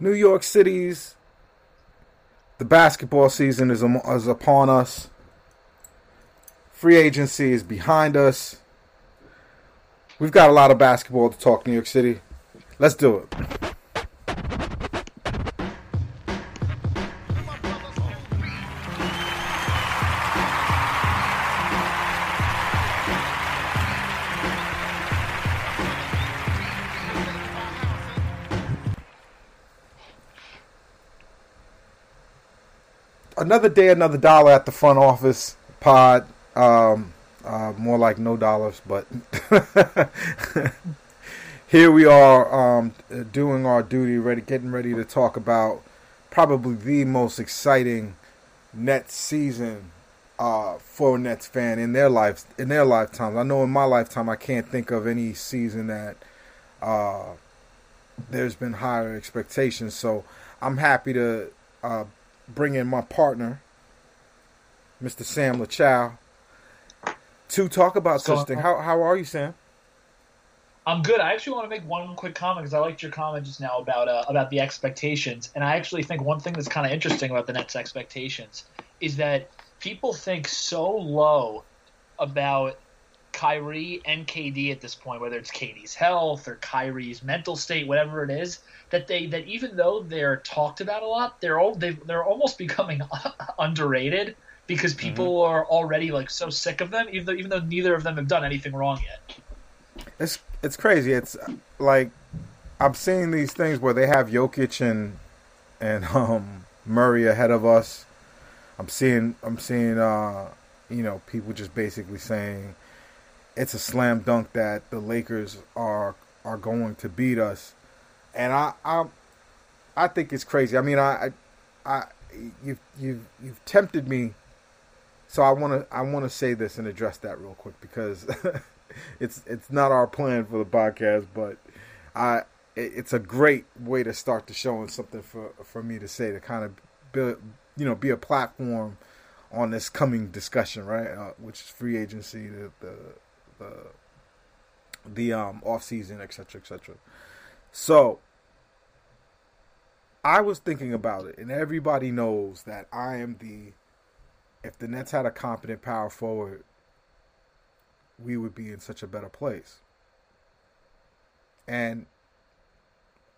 New York City's the basketball season is, is upon us. Free agency is behind us. We've got a lot of basketball to talk, New York City. Let's do it. Another day, another dollar at the front office pod. Um, uh, more like no dollars, but here we are um, doing our duty, ready, getting ready to talk about probably the most exciting Nets season uh, for a Nets fan in their lives in their lifetimes. I know in my lifetime I can't think of any season that uh, there's been higher expectations. So I'm happy to uh, bring in my partner, Mr. Sam Lachow, to talk about so, such thing. How how are you, Sam? I'm good. I actually want to make one quick comment because I liked your comment just now about uh, about the expectations, and I actually think one thing that's kind of interesting about the Nets' expectations is that people think so low about Kyrie and KD at this point, whether it's KD's health or Kyrie's mental state, whatever it is, that they that even though they're talked about a lot, they're all they they're almost becoming underrated because mm-hmm. people mm-hmm. are already like so sick of them, even though even though neither of them have done anything wrong yet. It's it's crazy. It's like I'm seeing these things where they have Jokic and and um, Murray ahead of us. I'm seeing I'm seeing uh, you know people just basically saying it's a slam dunk that the Lakers are are going to beat us and I I I think it's crazy. I mean, I I, I you've you've you've tempted me. So I want to I want to say this and address that real quick because it's it's not our plan for the podcast, but I it's a great way to start the show and something for for me to say to kind of build you know be a platform on this coming discussion, right? Uh, which is free agency, the the the, the um off season, etc., etc. So I was thinking about it, and everybody knows that I am the. If the Nets had a competent power forward, we would be in such a better place. And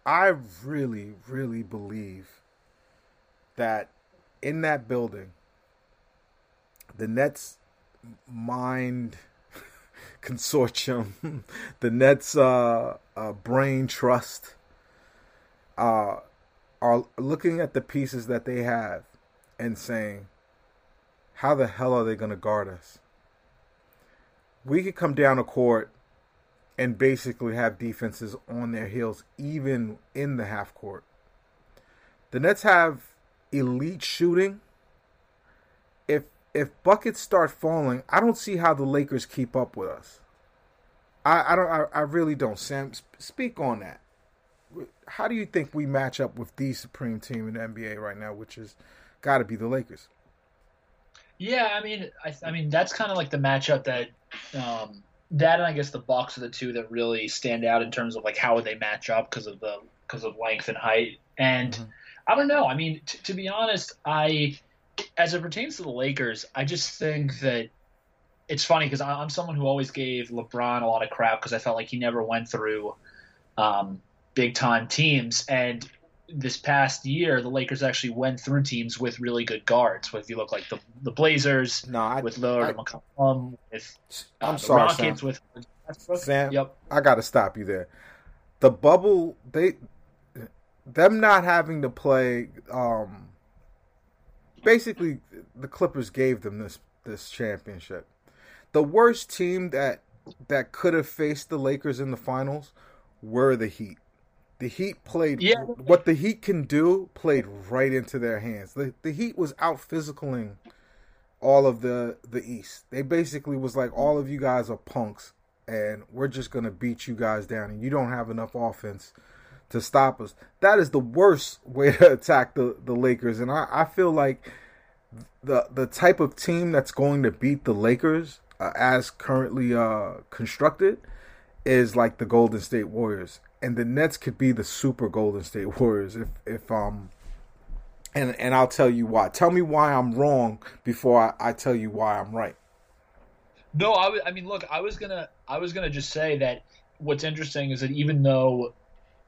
I really, really believe that in that building, the Nets mind consortium, the Nets uh, uh, brain trust, uh, are looking at the pieces that they have and saying, how the hell are they going to guard us? We could come down a court and basically have defenses on their heels, even in the half court. The Nets have elite shooting. If buckets start falling, I don't see how the Lakers keep up with us. I, I don't. I, I really don't. Sam, speak on that how do you think we match up with the supreme team in the NBA right now, which is got to be the Lakers? Yeah, I mean, I, I mean that's kind of like the matchup that um, that and I guess the Bucks are the two that really stand out in terms of like how would they match up because of the because of length and height. And mm-hmm. I don't know. I mean, t- to be honest, I as it pertains to the Lakers, I just think that it's funny because I'm someone who always gave LeBron a lot of crap because I felt like he never went through um, big time teams. And this past year, the Lakers actually went through teams with really good guards. If you look like the the Blazers, no, I, with Lillard, McCollum, with uh, I'm sorry, Rockets, Sam. with Sam. Yep, I got to stop you there. The bubble, they them not having to play. Um, basically, the Clippers gave them this this championship. The worst team that that could have faced the Lakers in the finals were the Heat the Heat played yeah. what the Heat can do played right into their hands. The the Heat was out physicaling all of the the East. They basically was like all of you guys are punks and we're just going to beat you guys down and you don't have enough offense to stop us. That is the worst way to attack the the Lakers and I I feel like the the type of team that's going to beat the Lakers uh, as currently uh, constructed is like the Golden State Warriors, and the Nets could be the super Golden State Warriors if if um and and I'll tell you why. Tell me why I'm wrong before I, I tell you why I'm right. No, I, w- I mean, look, I was gonna I was gonna just say that what's interesting is that even though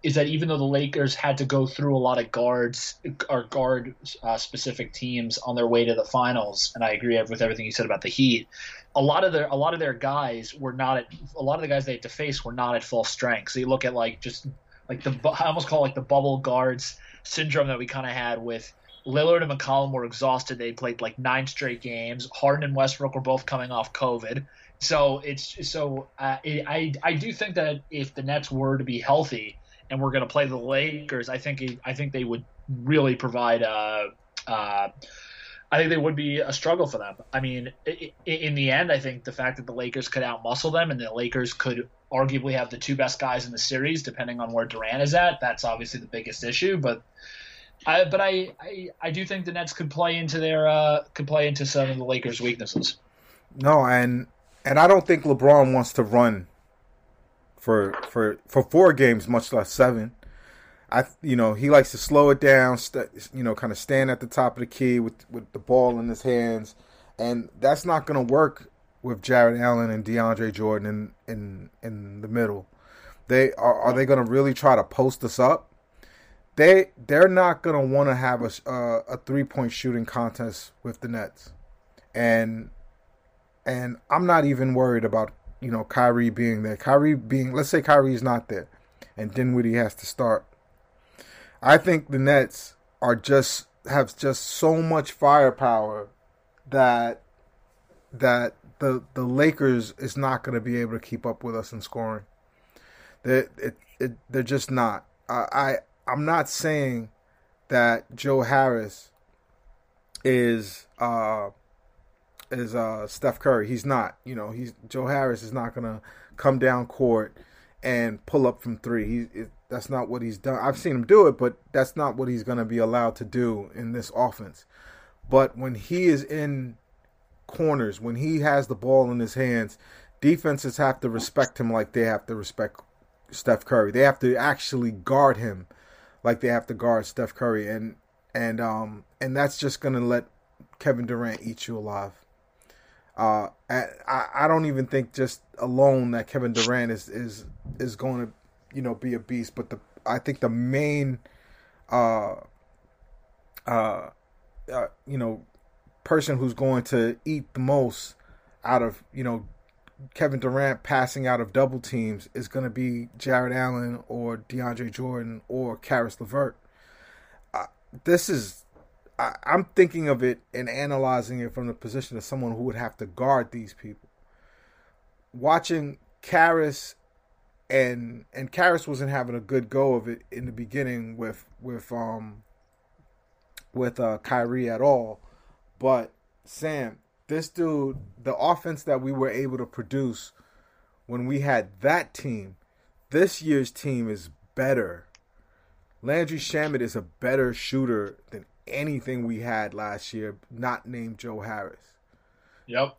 is that even though the Lakers had to go through a lot of guards or guard uh, specific teams on their way to the finals, and I agree with everything you said about the Heat. A lot of their a lot of their guys were not at a lot of the guys they had to face were not at full strength. So you look at like just like the I almost call it like the bubble guards syndrome that we kind of had with Lillard and McCollum were exhausted. They played like nine straight games. Harden and Westbrook were both coming off COVID. So it's so uh, it, I I do think that if the Nets were to be healthy, and we're going to play the Lakers, I think I think they would really provide a. Uh, I think they would be a struggle for them. I mean, in the end, I think the fact that the Lakers could outmuscle them and the Lakers could arguably have the two best guys in the series, depending on where Durant is at, that's obviously the biggest issue. But I, but I, I, I do think the Nets could play into their uh, could play into some of the Lakers' weaknesses. No, and and I don't think LeBron wants to run for for for four games, much less seven. I you know he likes to slow it down, st- you know, kind of stand at the top of the key with with the ball in his hands, and that's not going to work with Jarrett Allen and DeAndre Jordan in in in the middle. They are are they going to really try to post us up? They they're not going to want to have a uh, a three point shooting contest with the Nets, and and I'm not even worried about you know, Kyrie being there. Kyrie being, let's say Kyrie's not there and Dinwiddie has to start. I think the Nets are just have just so much firepower that that the the Lakers is not going to be able to keep up with us in scoring. They it, it they're just not. I, I I'm not saying that Joe Harris is uh is uh, Steph Curry. He's not. You know, he's Joe Harris is not gonna come down court and pull up from three. He it, that's not what he's done. I've seen him do it, but that's not what he's gonna be allowed to do in this offense. But when he is in corners, when he has the ball in his hands, defenses have to respect him like they have to respect Steph Curry. They have to actually guard him like they have to guard Steph Curry, and and um and that's just gonna let Kevin Durant eat you alive. Uh, I, I don't even think just alone that Kevin Durant is is is going to you know be a beast, but the I think the main uh uh, uh you know person who's going to eat the most out of you know Kevin Durant passing out of double teams is going to be Jarrett Allen or DeAndre Jordan or Caris LeVert. Uh, this is I, am thinking of it and analyzing it from the position of someone who would have to guard these people. Watching Caris and and Caris wasn't having a good go of it in the beginning with with um with uh Kyrie at all. But Sam, this dude, the offense that we were able to produce when we had that team, this year's team is better. Landry Shamet is a better shooter than anything we had last year, not named Joe Harris. Yep.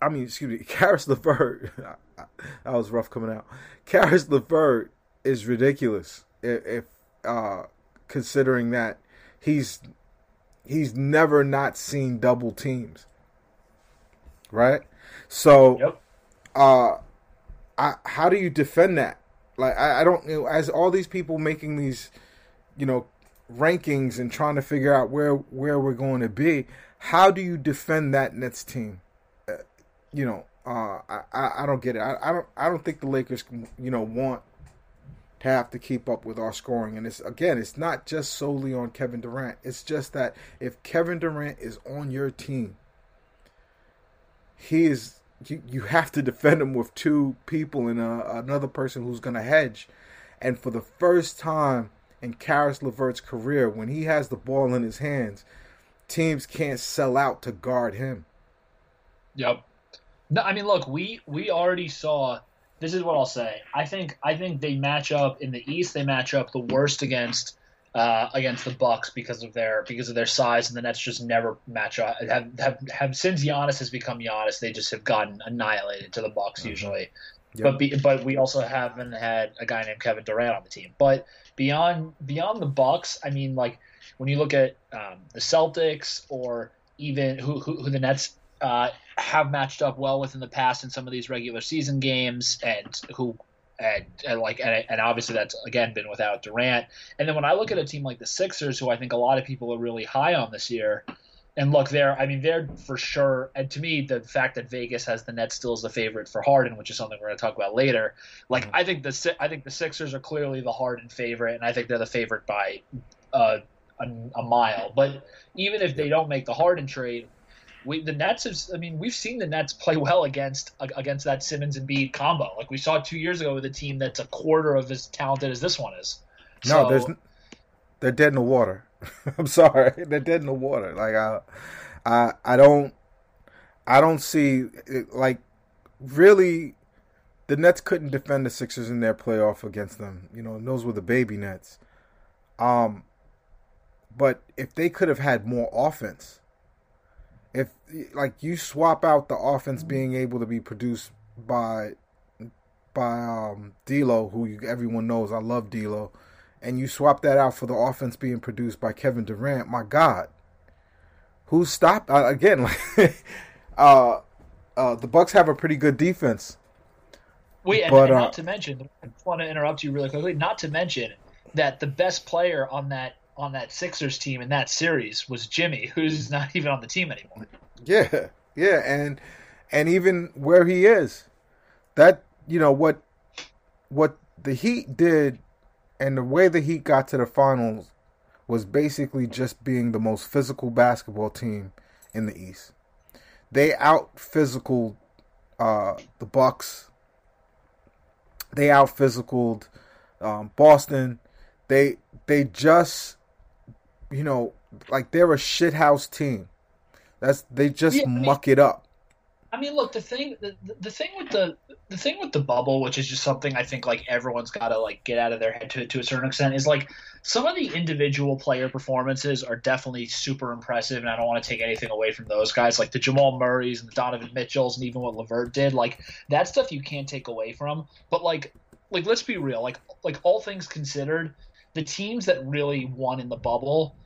I mean, excuse me, Caris LeVert. that was rough coming out. Caris LeVert is ridiculous if, if uh, considering that he's he's never not seen double teams, right? So, yep. uh, I, how do you defend that? Like, I, I don't you know as all these people making these, you know, rankings and trying to figure out where where we're going to be, how do you defend that Nets team? Uh, you know, uh, I I don't get it. I, I don't I don't think the Lakers you know want to have to keep up with our scoring. And it's again, it's not just solely on Kevin Durant. It's just that if Kevin Durant is on your team, he is you, you have to defend him with two people and a, uh, another person who's going to hedge And for the first time in Caris LeVert's career, when he has the ball in his hands, teams can't sell out to guard him. Yep. No, I mean, look, we we already saw. This is what I'll say. I think I think they match up in the East. They match up the worst against uh, against the Bucks because of their because of their size, and the Nets just never match up. Have have, have since Giannis has become Giannis, they just have gotten annihilated to the Bucks mm-hmm. usually. Yep. But be, but we also haven't had a guy named Kevin Durant on the team. But beyond beyond the Bucks, I mean, like when you look at um, the Celtics or even who, who, who the Nets uh, have matched up well with in the past in some of these regular season games, and who and, and like and, and, obviously that's again been without Durant. And then when I look at a team like the Sixers, who I think a lot of people are really high on this year, and look, they're I mean they're for sure. And to me, the fact that Vegas has the Nets still as the favorite for Harden, which is something we're going to talk about later. Like mm-hmm. I think the I think the Sixers are clearly the Harden favorite, and I think they're the favorite by uh, a, a mile. But even if they don't make the Harden trade, we the Nets have. I mean, we've seen the Nets play well against against that Simmons and Embiid combo. Like we saw two years ago with a team that's a quarter of as talented as this one is. So, no, there's they're dead in the water. I'm sorry, they're dead in the water. Like I, I, I don't, I don't see like really. The Nets couldn't defend the Sixers in their playoff against them. You know, those were the baby Nets. Um, but if they could have had more offense, if like you swap out the offense being able to be produced by by um D'Lo, who you, everyone knows I love D'Lo, and you swap that out for the offense being produced by Kevin Durant, my God, who stopped uh, again? Like, uh, uh, the Bucks have a pretty good defense. Wait, and, but, and not uh, to mention, I want to interrupt you really quickly. Not to mention that the best player on that on that Sixers team in that series was Jimmy, who's not even on the team anymore. Yeah, yeah, and and even where he is, that you know what what the Heat did, and the way the Heat got to the finals was basically just being the most physical basketball team in the East. They out physicaled uh, the Bucks. They out physicaled um, Boston. They they just you know, like they're a shithouse team. That's they just yeah, muck it up. I mean, look, the thing, the, the thing with the the thing with the bubble, which is just something I think like everyone's got to like get out of their head to to a certain extent, is like some of the individual player performances are definitely super impressive, and I don't want to take anything away from those guys, like the Jamal Murrays and the Donovan Mitchells, and even what LeVert did. Like that stuff you can't take away from. But like, like let's be real, like like all things considered, the teams that really won in the bubble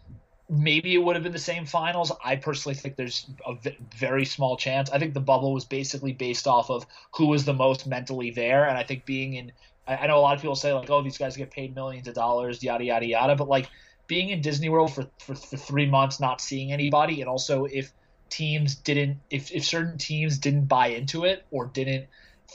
maybe it would have been the same finals. I personally think there's a very small chance. I think the bubble was basically based off of who was the most mentally there, and I think being in. I know a lot of people say like, "Oh, these guys get paid millions of dollars, yada yada yada," but like being in Disney World for, for, for three months, not seeing anybody, and also if teams didn't, if if certain teams didn't buy into it or didn't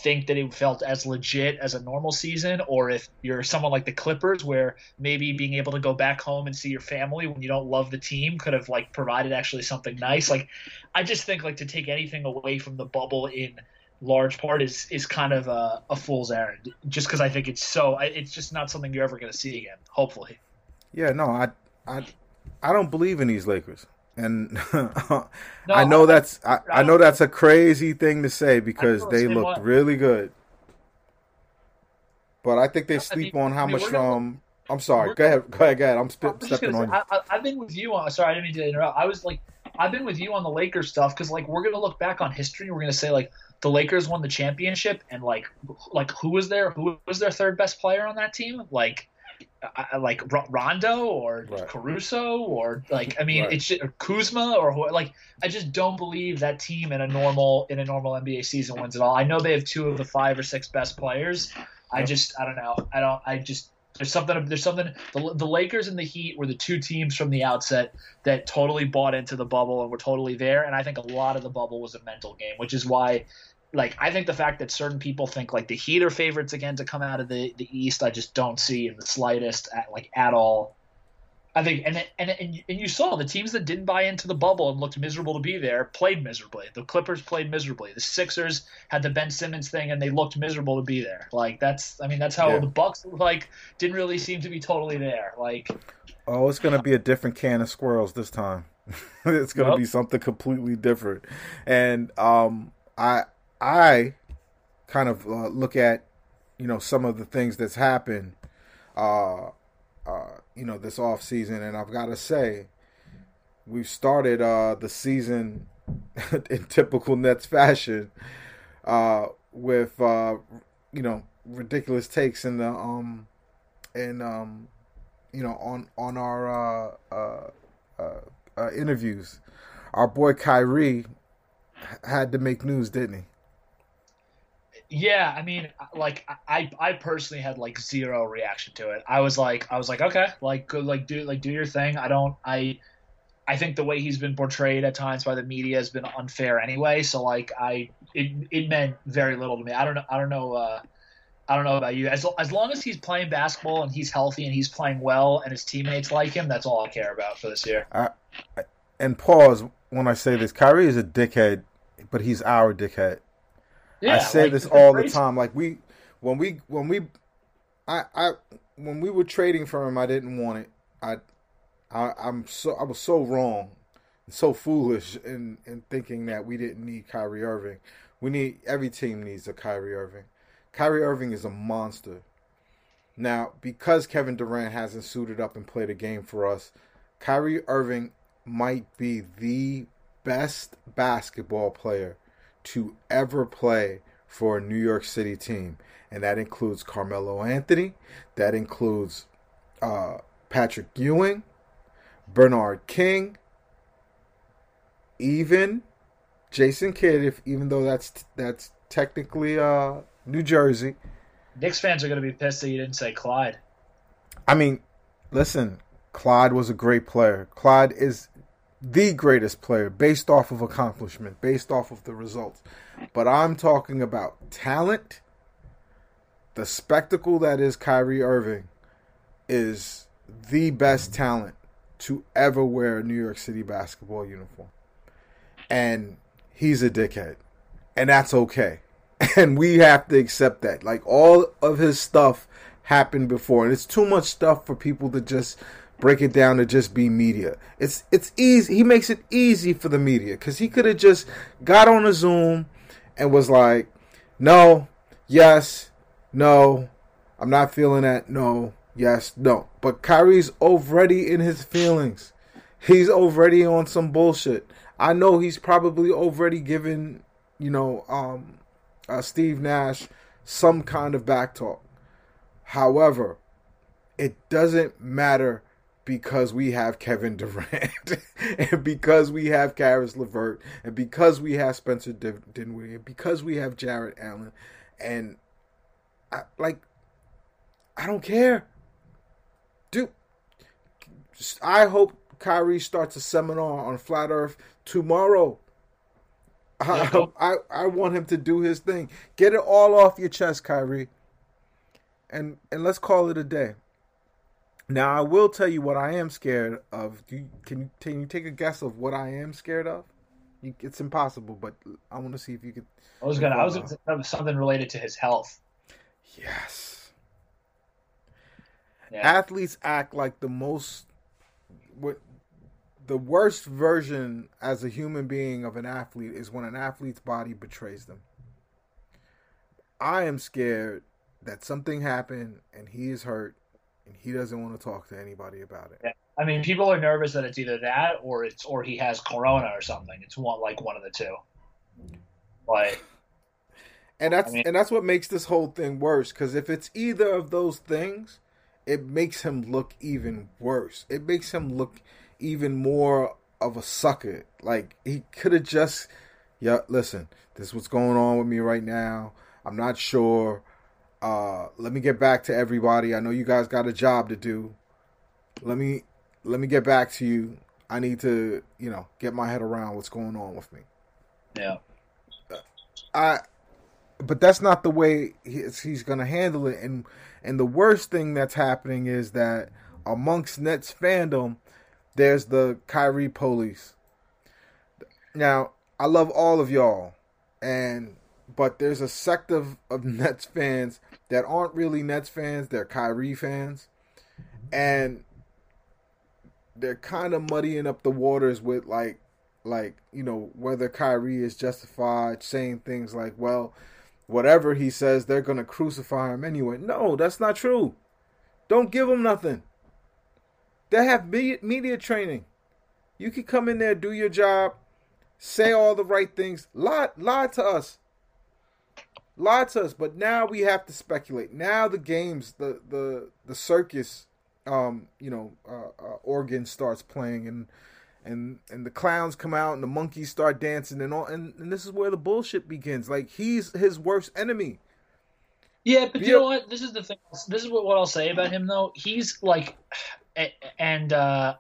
think that it felt as legit as a normal season, or if you're someone like the Clippers, where maybe being able to go back home and see your family when you don't love the team could have like provided actually something nice. Like, I just think like to take anything away from the bubble in large part is is kind of a, a fool's errand. Just because I think it's so, it's just not something you're ever going to see again. Hopefully. Yeah. No, I I I don't believe in these Lakers and no, I know I, that's I, I, know that's a crazy thing to say because they look really good. But I think they sleep I mean, on how much from. Um, I'm sorry. Go ahead. Go ahead. Go ahead. I'm sp- stepping on you. I, have been with you on. Sorry, I didn't mean to interrupt. I was like, I've been with you on the Lakers stuff because like we're gonna look back on history. We're gonna say like the Lakers won the championship and like like who was there? Who was their third best player on that team? Like I, like Rondo or right. Caruso or like I mean right. it's just, Kuzma or like I just don't believe that team in a normal in a normal NBA season wins at all. I know they have two of the five or six best players. I just I don't know. I don't I just there's something there's something the, the Lakers and the Heat were the two teams from the outset that totally bought into the bubble and were totally there and I think a lot of the bubble was a mental game, which is why like I think the fact that certain people think like the Heat are favorites again to come out of the the East, I just don't see in the slightest, at, like at all. I think, and and and you saw the teams that didn't buy into the bubble and looked miserable to be there played miserably. The Clippers played miserably. The Sixers had the Ben Simmons thing and they looked miserable to be there. Like that's, I mean, that's how yeah. the Bucks like didn't really seem to be totally there. Like, oh, it's gonna be a different can of squirrels this time. it's gonna yep. be something completely different, and um, I I kind of uh, look at you know some of the things that's happened. Uh, uh, you know, this off season, and I've got to say, we've started uh, the season in typical Nets fashion uh, with uh, you know ridiculous takes in the um and um you know on on our uh, uh, uh, uh, interviews. Our boy Kyrie had to make news, didn't he? Yeah, I mean, like I, I personally had like zero reaction to it. I was like, I was like, okay, like, like, do, like, do your thing. I don't, I, I think the way he's been portrayed at times by the media has been unfair anyway. So like, I, it, it meant very little to me. I don't know, I don't know, uh, I don't know about you. As as long as he's playing basketball and he's healthy and he's playing well and his teammates like him, that's all I care about for this year. I, and pause when I say this. Kyrie is a dickhead, but he's our dickhead. Yeah, I say like, this all crazy. the time. Like we, when we, when we, I, I, when we were trading for him, I didn't want it. I, I I'm so I was so wrong, so foolish in in thinking that we didn't need Kyrie Irving. We need every team needs a Kyrie Irving. Kyrie Irving is a monster. Now, because Kevin Durant hasn't suited up and played a game for us, Kyrie Irving might be the best basketball player to ever play for a New York City team. And that includes Carmelo Anthony, that includes uh, Patrick Ewing, Bernard King, even Jason Kidd, if even though that's that's technically uh, New Jersey. Knicks fans are going to be pissed that you didn't say Clyde. I mean, listen, Clyde was a great player. Clyde is the greatest player based off of accomplishment, based off of the results. But I'm talking about talent. The spectacle that is Kyrie Irving is the best talent to ever wear a New York City basketball uniform. And he's a dickhead. And that's okay. and we have to accept that. Like all of his stuff happened before, and it's too much stuff for people to just break it down to just be media. It's it's easy. He makes it easy for the media because he could have just got on a Zoom and was like, "No, yes, no, I'm not feeling that. No, yes, no." But Kyrie's already in his feelings. He's already on some bullshit. I know he's probably already given, you know, um, uh, Steve Nash some kind of back talk. However, it doesn't matter because we have Kevin Durant and because we have Caris LeVert and because we have Spencer Dinwiddie and because we have Jarrett Allen and I, like I don't care. Dude, I hope Kyrie starts a seminar on flat earth tomorrow. I, I, I want him to do his thing. Get it all off your chest, Kyrie. And and let's call it a day. Now I will tell you what I am scared of. Do you, can you can you take a guess of what I am scared of? You, it's impossible, but I want to see if you could. I was gonna. I was gonna something related to his health. Yes. Yeah. Athletes act like the most. What the worst version as a human being of an athlete is when an athlete's body betrays them. I am scared that something happened and he is hurt and he doesn't want to talk to anybody about it. Yeah. I mean, people are nervous that it's either that or it's or he has corona or something. It's one like one of the two. Like and that's I mean, and that's what makes this whole thing worse cuz if it's either of those things, it makes him look even worse. It makes him look even more of a sucker. Like he could have just, yeah, listen, this is what's going on with me right now. I'm not sure. Uh, let me get back to everybody. I know you guys got a job to do. Let me let me get back to you. I need to, you know, get my head around what's going on with me. Yeah. I but that's not the way he's, he's going to handle it and and the worst thing that's happening is that amongst Nets fandom, there's the Kyrie police. Now, I love all of y'all, and but there's a sect of, of Nets fans that aren't really Nets fans, they're Kyrie fans. And they're kind of muddying up the waters with like like, you know, whether Kyrie is justified saying things like, well, whatever he says, they're going to crucify him anyway. No, that's not true. Don't give him nothing. They have media training. You can come in there, do your job, say all the right things, lie, lie to us, lie to us. But now we have to speculate. Now the games, the the the circus, um, you know, uh, uh, organ starts playing, and and and the clowns come out, and the monkeys start dancing, and all, and, and this is where the bullshit begins. Like he's his worst enemy. Yeah, but you know what? This is the thing. This is what, what I'll say about him, though. He's like, and uh,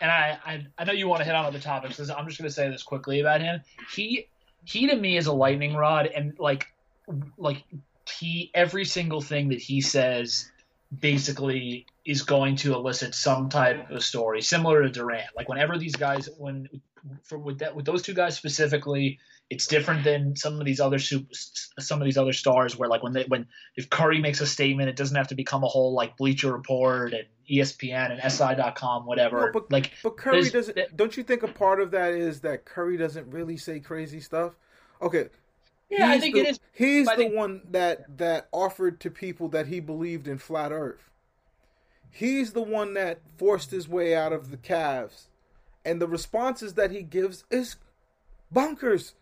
and I, I I know you want to hit on other topics. I'm just going to say this quickly about him. He he to me is a lightning rod, and like like he every single thing that he says basically is going to elicit some type of story similar to Durant. Like whenever these guys when for with that with those two guys specifically, it's different than some of these other super, some of these other stars where like when they when if Curry makes a statement, it doesn't have to become a whole like Bleacher Report and ESPN and SI.com whatever. No, but, like, but Curry doesn't. Don't you think a part of that is that Curry doesn't really say crazy stuff? Okay. Yeah, I think the, it is. He's the one that that offered to people that he believed in flat Earth. He's the one that forced his way out of the Cavs, and the responses that he gives is bunkers.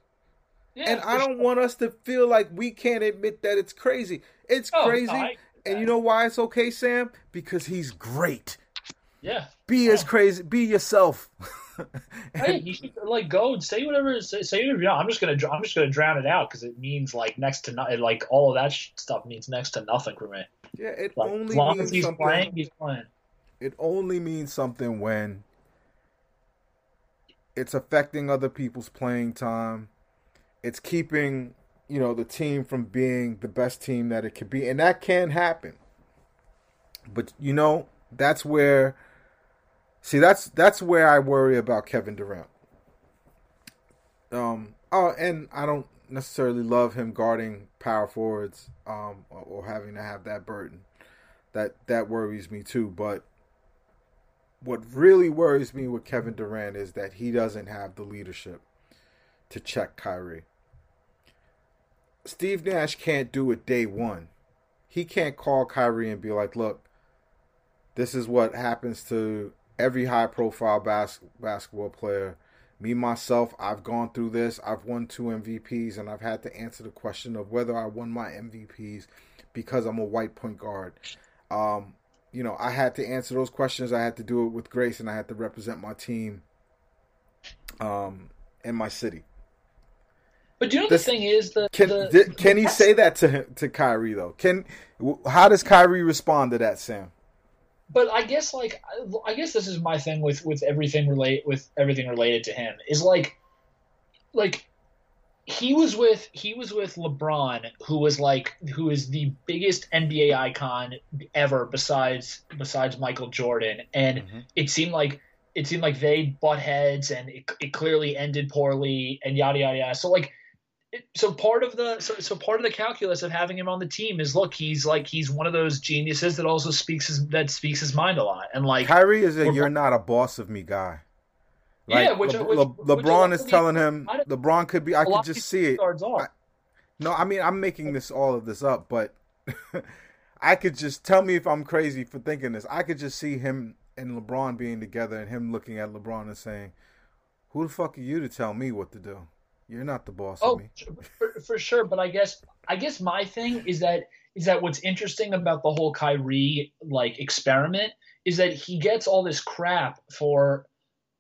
Yeah, and I don't sure. want us to feel like we can't admit that it's crazy. It's oh, crazy. I, and you know why it's okay, Sam? Because he's great. Yeah. Be oh. as crazy. Be yourself. hey, you should like go and say whatever. Say, say whatever. You know, I'm just gonna. I'm just gonna drown it out because it means like next to nothing. Like all of that stuff means next to nothing for me. Yeah, it like, only as long means as he's something, playing, he's playing. It only means something when it's affecting other people's playing time it's keeping you know the team from being the best team that it could be, and that can happen. But you know that's where, see that's that's where I worry about Kevin Durant. Um. Oh, and I don't necessarily love him guarding power forwards, um, or, or having to have that burden. That that worries me too. But what really worries me with Kevin Durant is that he doesn't have the leadership to check Kyrie. Steve Nash can't do it day one. He can't call Kyrie and be like, look, this is what happens to every high profile bas- basketball player. Me, myself, I've gone through this. I've won two MVPs, and I've had to answer the question of whether I won my MVPs because I'm a white point guard. Um, you know, I had to answer those questions. I had to do it with grace, and I had to represent my team um, in my city. But do you know this, the thing is the can the, the, can he say that to to Kyrie though? Can how does Kyrie respond to that, Sam? But I guess like I guess this is my thing with with everything relate with everything related to him is like like he was with he was with LeBron, who was like who is the biggest NBA icon ever besides besides Michael Jordan, and mm-hmm. it seemed like it seemed like they butt heads, and it, it clearly ended poorly, and yada yada yada. So like so part of the so, so part of the calculus of having him on the team is look he's like he's one of those geniuses that also speaks his that speaks his mind a lot and like Kyrie is a you're not a boss of me guy. Like, yeah, which, Le- which, Le- LeBron which is telling him LeBron could be I could just see it. I, no, I mean I'm making this all of this up, but I could just tell me if I'm crazy for thinking this. I could just see him and LeBron being together and him looking at LeBron and saying, "Who the fuck are you to tell me what to do?" You're not the boss oh, of me. For, for sure, but I guess I guess my thing is that is that what's interesting about the whole Kyrie like experiment is that he gets all this crap for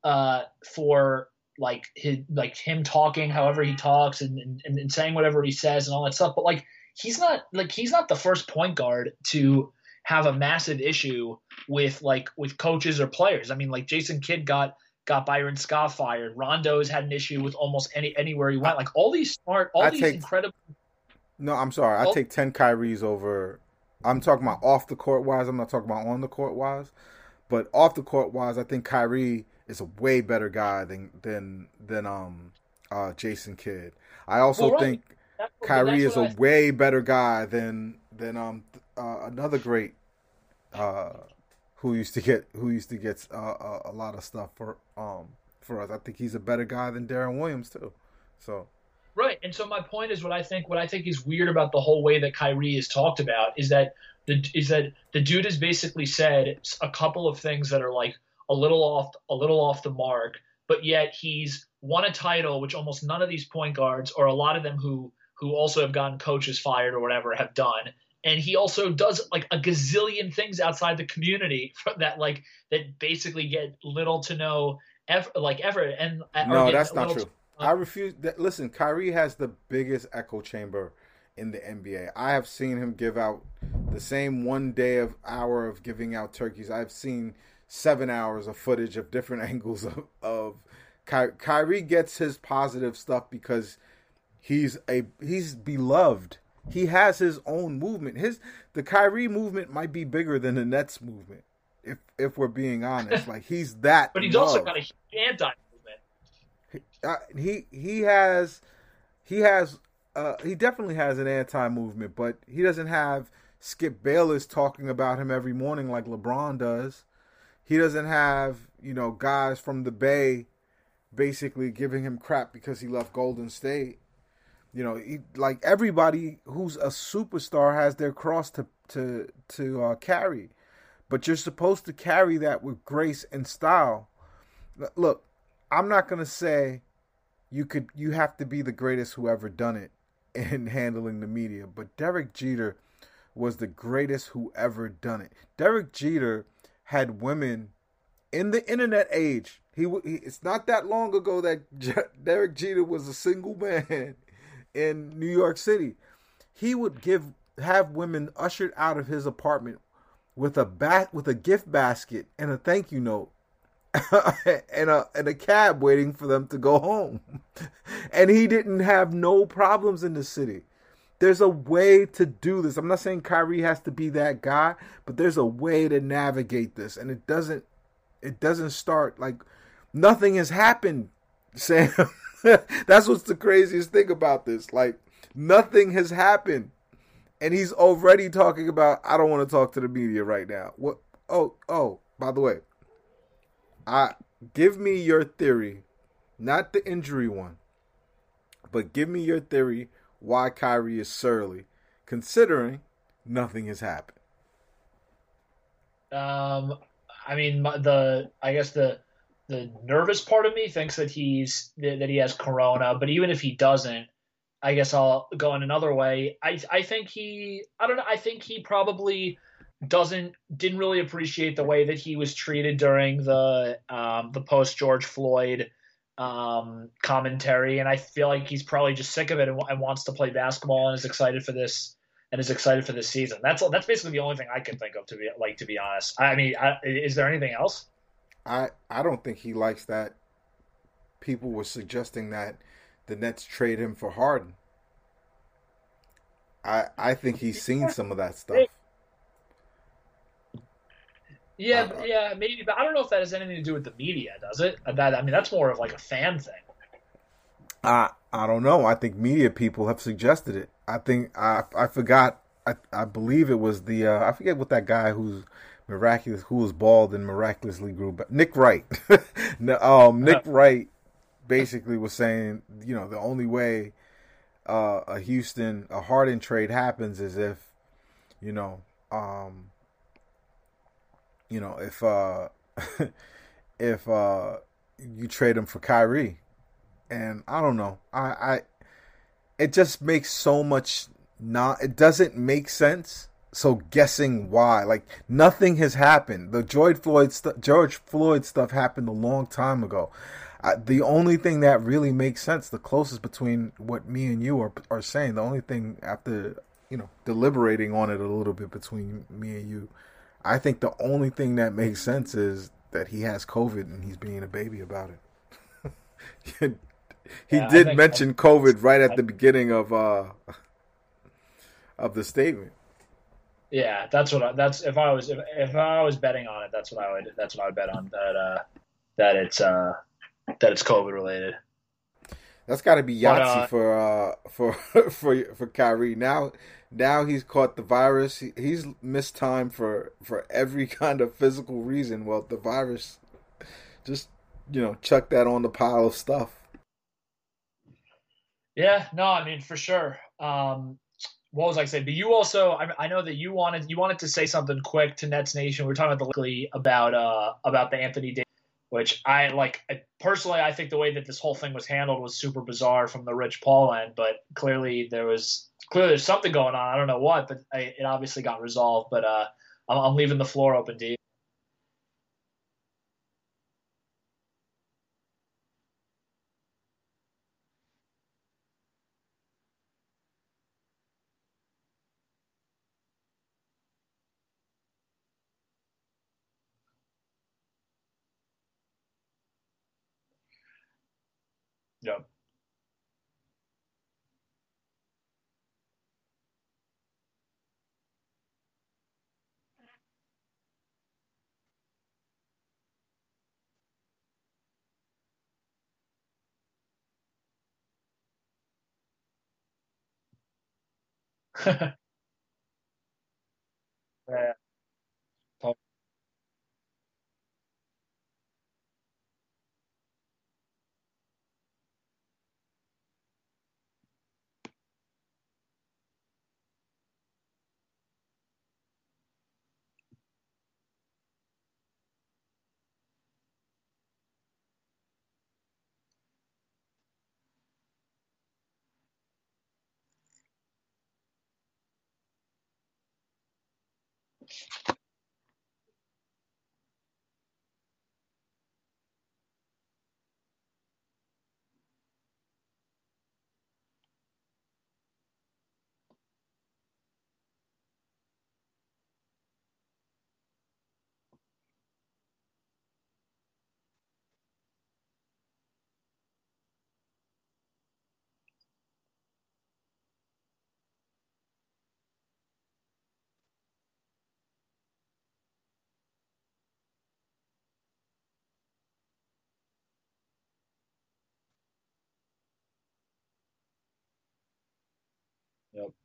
uh for like his like him talking however he talks and, and, and saying whatever he says and all that stuff but like he's not like he's not the first point guard to have a massive issue with like with coaches or players i mean like jason kidd got got Byron Scott fired. Rondo's had an issue with almost any anywhere he went. Like all these smart, all I these take, incredible. No, I'm sorry. I take ten Kyries over I'm talking about off the court wise. I'm not talking about on the court wise. But off the court wise, I think Kyrie is a way better guy than than than um uh, Jason Kidd. I also well, right. think that's, Kyrie is a I... way better guy than than um uh, another great uh who used to get who used to get uh, a lot of stuff for um for us. I think he's a better guy than Deron Williams too. So Right. And so my point is what I think what I think is weird about the whole way that Kyrie is talked about is that the is that the dude has basically said a couple of things that are like a little off a little off the mark, but yet he's won a title, which almost none of these point guards or a lot of them who who also have gotten coaches fired or whatever have done. And he also does like a gazillion things outside the community that like that basically get little to no ever like ever. And no, that's not true. I refuse. That, listen, Kyrie has the biggest echo chamber in the NBA. I have seen him give out the same one day of hour of giving out turkeys. I've seen seven hours of footage of different angles of, of Ky- Kyrie gets his positive stuff because he's a he's beloved. He has his own movement. His the Kyrie movement might be bigger than the Nets movement. If if we're being honest, like he's that. but he's loved. also got a anti uh, he he has he has uh, he definitely has an anti movement, but he doesn't have Skip Bayless talking about him every morning like LeBron does. He doesn't have you know guys from the Bay basically giving him crap because he left Golden State. You know, he, like everybody who's a superstar has their cross to to to uh, carry, but you're supposed to carry that with grace and style. Look, I'm not gonna say you could you have to be the greatest who ever done it in handling the media. But Derek Jeter was the greatest who ever done it. Derek Jeter had women in the internet age. He, he it's not that long ago that Derek Jeter was a single man in New York City. He would give have women ushered out of his apartment with a bat with a gift basket and a thank you note and a and a cab waiting for them to go home. and he didn't have no problems in the city. There's a way to do this. I'm not saying Kyrie has to be that guy, but there's a way to navigate this, and it doesn't it doesn't start like nothing has happened, Sam. That's what's the craziest thing about this. Like nothing has happened. And he's already talking about I don't want to talk to the media right now. What oh oh, by the way, I give me your theory, not the injury one, but give me your theory why Kyrie is surly, considering nothing has happened. Um, I mean, the I guess the the nervous part of me thinks that he's that he has corona, but even if he doesn't, I guess I'll go in another way. I I think he I don't know. I think he probably doesn't didn't really appreciate the way that he was treated during the um, the post George Floyd um, commentary, and I feel like he's probably just sick of it and, and, wants to play basketball and is excited for this and is excited for this season. That's that's basically the only thing I can think of to be like to be honest. I mean, I, is there anything else? I I don't think he likes that. People were suggesting that the Nets trade him for Harden. I I think he's seen some of that stuff. Yeah, uh, yeah, maybe, but I don't know if that has anything to do with the media, does it? That I mean, that's more of like a fan thing. I I don't know. I think media people have suggested it. I think I I forgot. I I believe it was the uh, I forget what that guy who's miraculous who was bald and miraculously grew back. Nick Wright. um, Nick Wright basically was saying, you know, the only way uh, a Houston a Harden trade happens is if, you know, um, you know, if uh if uh you trade him for Kyrie. And I don't know. I I it just makes so much not it doesn't make sense. So guessing why, like nothing has happened. The George Floyd st- George Floyd stuff happened a long time ago. I, the only thing that really makes sense, the closest between what me and you are are saying, the only thing after you know deliberating on it a little bit between me and you, I think the only thing that makes sense is that he has COVID and he's being a baby about it. he yeah, did mention COVID right at the beginning of uh of the statement. Yeah, that's what I, that's if I was if, if I was betting on it, that's what I would that's what I would bet on that uh that it's uh that it's COVID related. That's got to be Yahtzee uh, for uh for for for Kyrie. Now now he's caught the virus. He, he's missed time for for every kind of physical reason. Well, the virus just you know chuck that on the pile of stuff. Yeah, no, I mean for sure. Um, what was I saying? But you also, I, I, know that you wanted you wanted to say something quick to Nets Nation. We are talking about the about uh about the Anthony Davis, which I like I, personally. I think the way that this whole thing was handled was super bizarre from the Rich Paul end, but clearly there was clearly there's something going on. I don't know what, but I, it obviously got resolved. But uh, I'm, I'm leaving the floor open to you. Yep. yeah. Yep.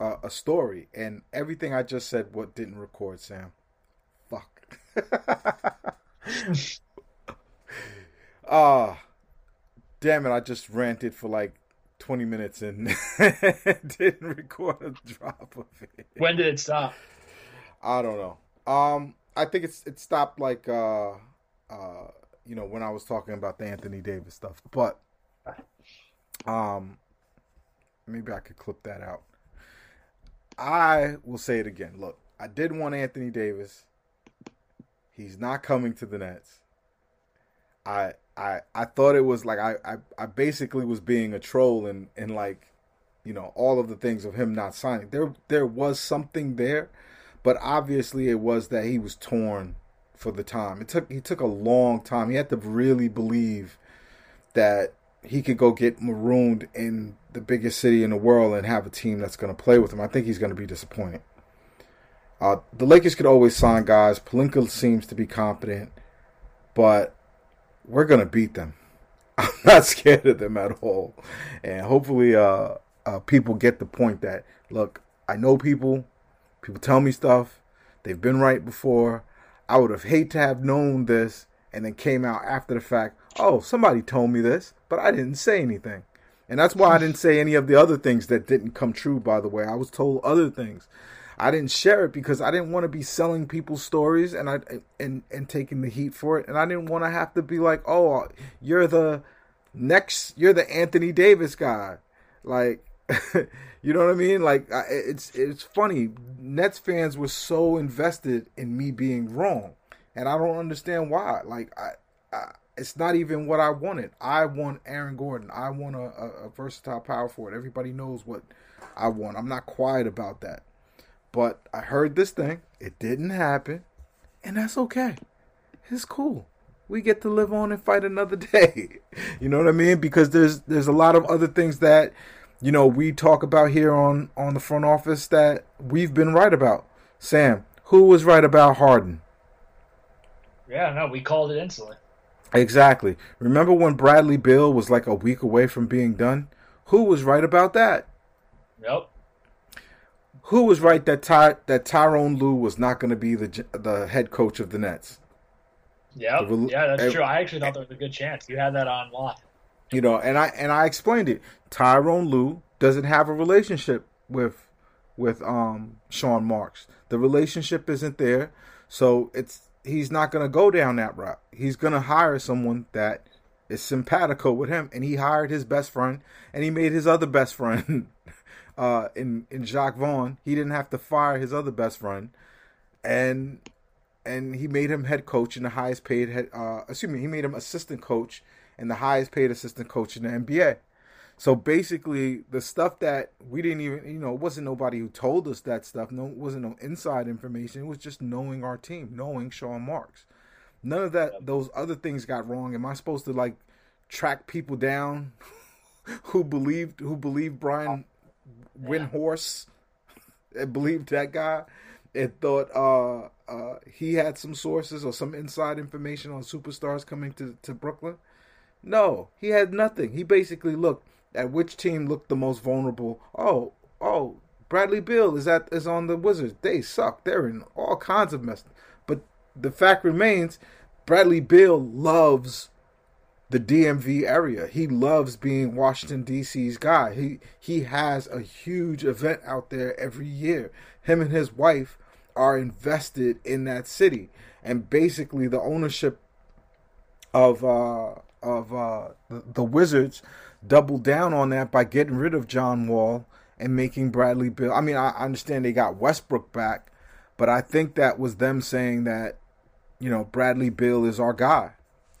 Uh, a story, and everything I just said what didn't record, Sam. Fuck. Ah, uh, damn it! I just ranted for like twenty minutes and didn't record a drop of it. When did it stop? I don't know. Um, I think it's it stopped like uh, uh, you know, when I was talking about the Anthony Davis stuff, but um, maybe I could clip that out. I will say it again. Look, I did want Anthony Davis. He's not coming to the Nets. I I I thought it was like I I, I basically was being a troll and and like you know all of the things of him not signing. There there was something there, but obviously it was that he was torn for the time. It took he took a long time. He had to really believe that he could go get marooned in the biggest city in the world and have a team that's going to play with him, I think he's going to be disappointed. Uh, the Lakers could always sign guys. Pelinka seems to be competent, but we're going to beat them. I'm not scared of them at all. And hopefully, uh, uh, people get the point that look, I know people People tell me stuff. They've been right before. I would have hate to have known this and then came out after the fact. Oh, somebody told me this, but I didn't say anything. And that's why I didn't say any of the other things that didn't come true, by the way. I was told other things. I didn't share it because I didn't want to be selling people's stories and I and and taking the heat for it. And I didn't want to have to be like, "Oh, you're the next you're the Anthony Davis guy." Like you know what I mean? Like it's it's funny. Nets fans were so invested in me being wrong, and I don't understand why. Like I, I it's not even what I wanted. I want Aaron Gordon. I want a, a, a versatile power forward. Everybody knows what I want. I'm not quiet about that. But I heard this thing. It didn't happen, and that's okay. It's cool. We get to live on and fight another day. You know what I mean? Because there's there's a lot of other things that you know we talk about here on on the front office that we've been right about. Sam, who was right about Harden? Yeah, no, we called it instantly. Exactly. Remember when Bradley Beal was like a week away from being done? Who was right about that? Yep. Who was right that Ty, that Tyronn Lue was not going to be the the head coach of the Nets? Yeah, yeah, that's it, true. I actually thought there was a good chance. You had that on lock. You know, and I and I explained it. Tyronn Lue doesn't have a relationship with with um Sean Marks. The relationship isn't there, so it's he's not going to go down that route. He's going to hire someone that is simpatico with him, and he hired his best friend, and he made his other best friend uh, in in Jacque Vaughn. He didn't have to fire his other best friend, and and he made him head coach and the highest paid head. Uh, excuse me, he made him assistant coach and the highest paid assistant coach in the NBA. So basically, the stuff that we didn't even, you know, it wasn't nobody who told us that stuff. No, it wasn't no inside information. It was just knowing our team, knowing Sean Marks. None of that, those other things got wrong. Am I supposed to like track people down who believed who believed Brian Windhorst? and believed that guy and thought uh, uh, he had some sources or some inside information on superstars coming to, to Brooklyn? No, he had nothing. He basically looked at which team looked the most vulnerable. Oh, oh, Bradley Beal is at is on the Wizards. They suck. They're in all kinds of mess. But the fact remains, Bradley Beal loves the DMV area. He loves being Washington D.C.'s guy. He he has a huge event out there every year. Him and his wife are invested in that city, and basically the ownership of uh, of uh, the, the Wizards doubled down on that by getting rid of John Wall and making Bradley Beal. I mean, I understand they got Westbrook back, but I think that was them saying that, you know, Bradley Beal is our guy.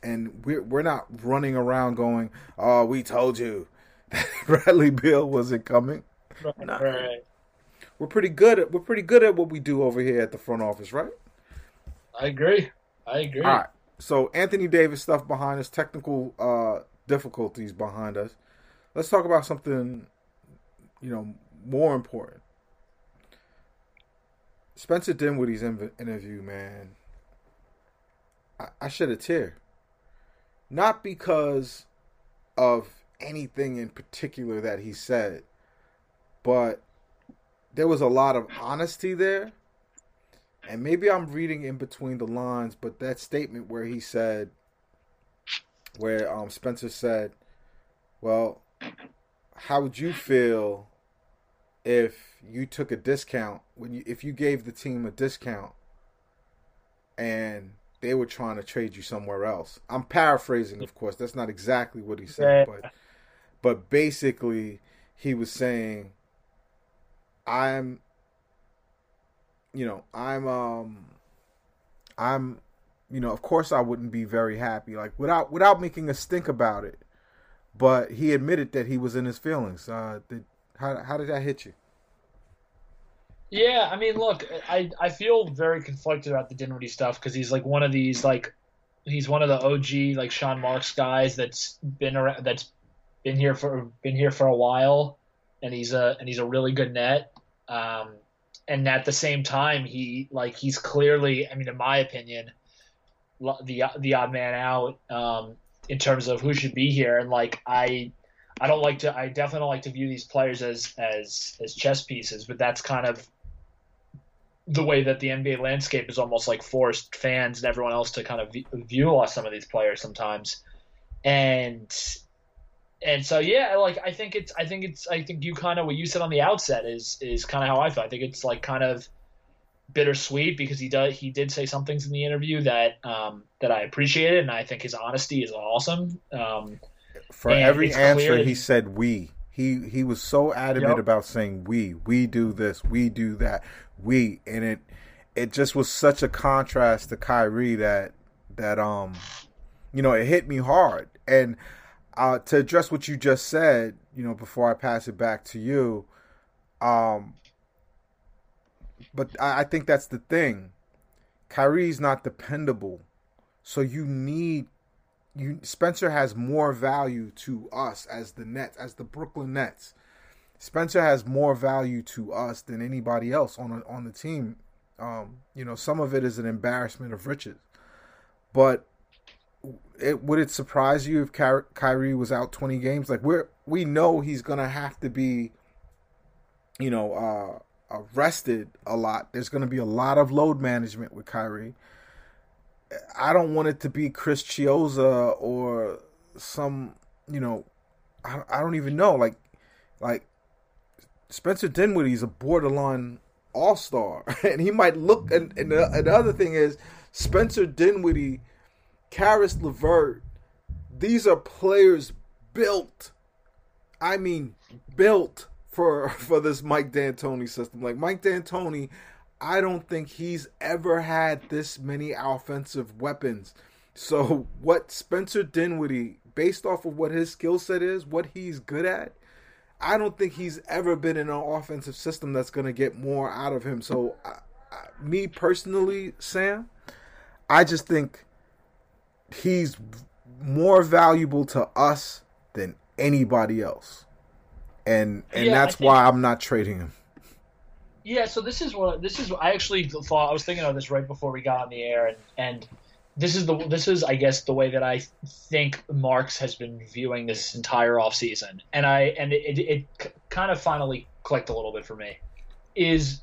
And we're, we're not running around going, oh, we told you that Bradley Beal wasn't coming. Right, right. We're pretty good at we're pretty good at what we do over here at the front office, right? I agree. I agree. All right. So Anthony Davis stuff behind us, technical uh, difficulties behind us. Let's talk about something, you know, more important. Spencer Dinwiddie's interview, man. I, I shed a tear. Not because of anything in particular that he said, but there was a lot of honesty there. And maybe I'm reading in between the lines, but that statement where he said, where um, Spencer said, "Well, how would you feel if you took a discount when you if you gave the team a discount and they were trying to trade you somewhere else?" I'm paraphrasing, of course. That's not exactly what he said, but but basically he was saying, "I'm." You know, I'm um I'm you know, of course I wouldn't be very happy, like without without making us think about it. But he admitted that he was in his feelings. Uh, did, how how did that hit you? Yeah, I mean, look, I I feel very conflicted about the Dinwiddie stuff because he's like one of these like he's one of the OG like Sean Marks guys that's been around that's been here for been here for a while, and he's a and he's a really good net. Um, and at the same time, he like he's clearly, I mean, in my opinion, the the odd man out um, in terms of who should be here. And like I, I don't like to. I definitely don't like to view these players as as as chess pieces. But that's kind of the way that the NBA landscape is almost like forced fans and everyone else to kind of view some of these players sometimes, and and so yeah, like I think it's I think it's I think you kind of what you said on the outset is is kind of how I feel. I think it's like kind of bittersweet because he does he did say some things in the interview that um, that I appreciated, and I think his honesty is awesome. Um, For every answer, he said "we." He he was so adamant yep. about saying "we." We do this. We do that. We and it it just was such a contrast to Kyrie that that um you know it hit me hard and uh, to address what you just said, you know, before I pass it back to you, um, but I, I think that's the thing. Kyrie's not dependable, so you need you. Spencer has more value to us as the Nets, as the Brooklyn Nets. Spencer has more value to us than anybody else on a, on the team. Um, you know, some of it is an embarrassment of riches, but it, would it surprise you if Ky- Kyrie was out 20 games? Like we're we know he's gonna have to be, you know, uh, rested a lot. There's gonna be a lot of load management with Kyrie. I don't want it to be Chris Chiozza or some, you know, I, I don't even know. Like, like Spencer Dinwiddie's a borderline all star, and he might look. And, and the, and the other thing is, Spencer Dinwiddie Caris LeVert, these are players built. I mean, built for for this Mike D'Antoni system. Like Mike D'Antoni, I don't think he's ever had this many offensive weapons. So what Spencer Dinwiddie, based off of what his skill set is, what he's good at, I don't think he's ever been in an offensive system that's going to get more out of him. So, I, I, me personally, Sam, I just think he's more valuable to us than anybody else. And and yeah, that's think, why I'm not trading him. Yeah, so this is what this is I actually thought I was thinking of this right before we got on the air and and this is the this is I guess the way that I think Marks has been viewing this entire offseason. And I and it, it, it kind of finally clicked a little bit for me. Is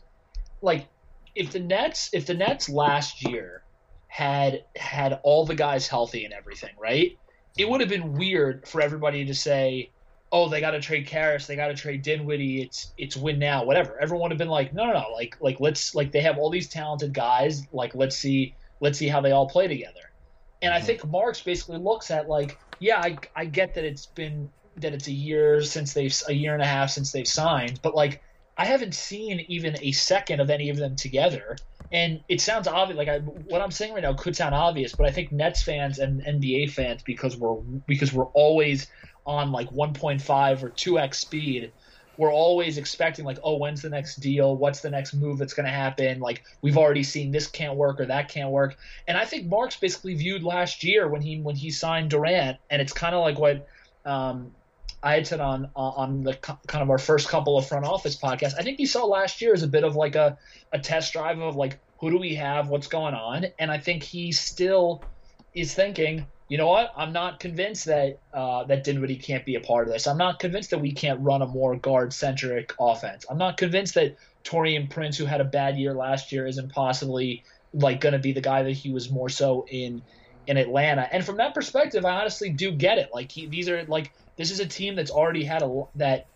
like if the Nets if the Nets last year had had all the guys healthy and everything, right? It would have been weird for everybody to say, "Oh, they got to trade Caris, they got to trade Dinwiddie. It's it's win now, whatever." Everyone would have been like, "No, no, no! Like like let's like they have all these talented guys. Like let's see let's see how they all play together." And I mm-hmm. think Marks basically looks at like, yeah, I I get that it's been that it's a year since they've a year and a half since they've signed, but like I haven't seen even a second of any of them together. And it sounds obvious, like I, what I'm saying right now could sound obvious, but I think Nets fans and NBA fans, because we're because we're always on like 1.5 or 2x speed, we're always expecting like, oh, when's the next deal? What's the next move that's going to happen? Like we've already seen this can't work or that can't work. And I think Marks basically viewed last year when he when he signed Durant, and it's kind of like what um, I had said on on the kind of our first couple of front office podcasts. I think you saw last year as a bit of like a a test drive of like who do we have, what's going on, and I think he still is thinking. You know what? I'm not convinced that uh, that Dinwiddie can't be a part of this. I'm not convinced that we can't run a more guard centric offense. I'm not convinced that Taurean Prince, who had a bad year last year, isn't possibly like going to be the guy that he was more so in in Atlanta. And from that perspective, I honestly do get it. Like he, these are like this is a team that's already had a that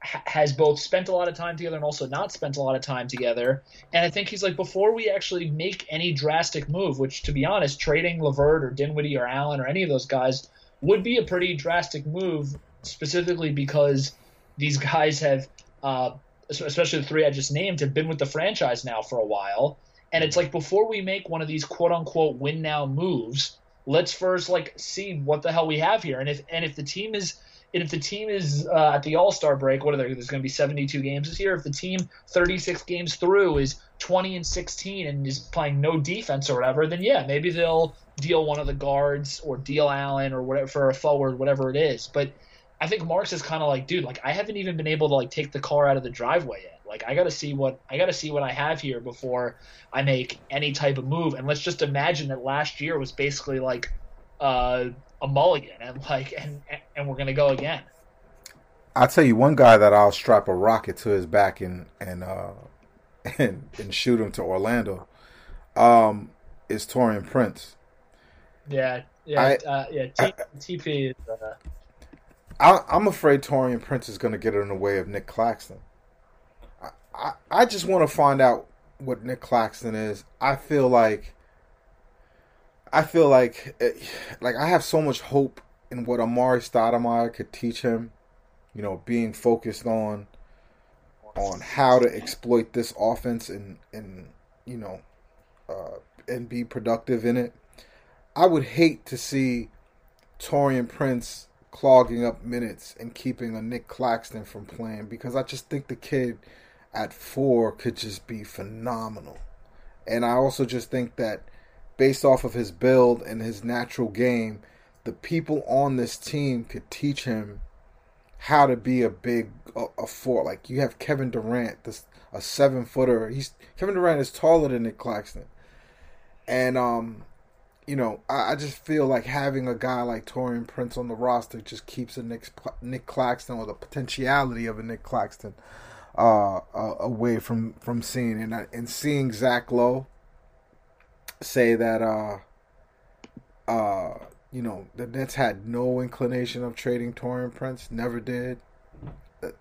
has both spent a lot of time together and also not spent a lot of time together. And I think he's like, before we actually make any drastic move, which to be honest, trading LeVert or Dinwiddie or Allen or any of those guys would be a pretty drastic move, specifically because these guys have, uh, especially the three I just named, have been with the franchise now for a while. And it's like before we make one of these quote unquote win now moves, let's first like see what the hell we have here. And if and if the team is and if the team is uh, at the All Star break, what are there? There's going to be 72 games this year. If the team 36 games through is 20 and 16 and is playing no defense or whatever, then yeah, maybe they'll deal one of the guards or deal Allen or whatever for a forward, whatever it is. But I think Marks is kind of like, dude, like I haven't even been able to like take the car out of the driveway yet. Like I got to see what I got to see what I have here before I make any type of move. And let's just imagine that last year was basically like uh, a mulligan, and like, and and we're gonna go again. I'll tell you one guy that I'll strap a rocket to his back and and uh, and and shoot him to Orlando. Um, is Taurean Prince. Yeah, yeah, I, uh, yeah. T- I, TP is. Uh... I, am afraid Taurean Prince is going to get in the way of Nick Claxton. I, I, I just want to find out what Nick Claxton is. I feel like. I feel like, it, eh, like I have so much hope in what Amar'e Stoudemire could teach him. You know, being focused on on how to exploit this offense and and you know uh, and be productive in it. I would hate to see Taurean Prince clogging up minutes and keeping a Nick Claxton from playing because I just think the kid at four could just be phenomenal. And I also just think that based off of his build and his natural game, the people on this team could teach him how to be a big a, a four. Like you have Kevin Durant, this a seven footer. He's Kevin Durant is taller than Nick Claxton, and um, you know, I, I just feel like having a guy like Taurean Prince on the roster just keeps a Nick Nick Claxton or the potentiality of a Nick Claxton uh, uh, away from from seeing and and seeing Zach Lowe say that uh uh you know, the Nets had no inclination of trading Taurean Prince, never did.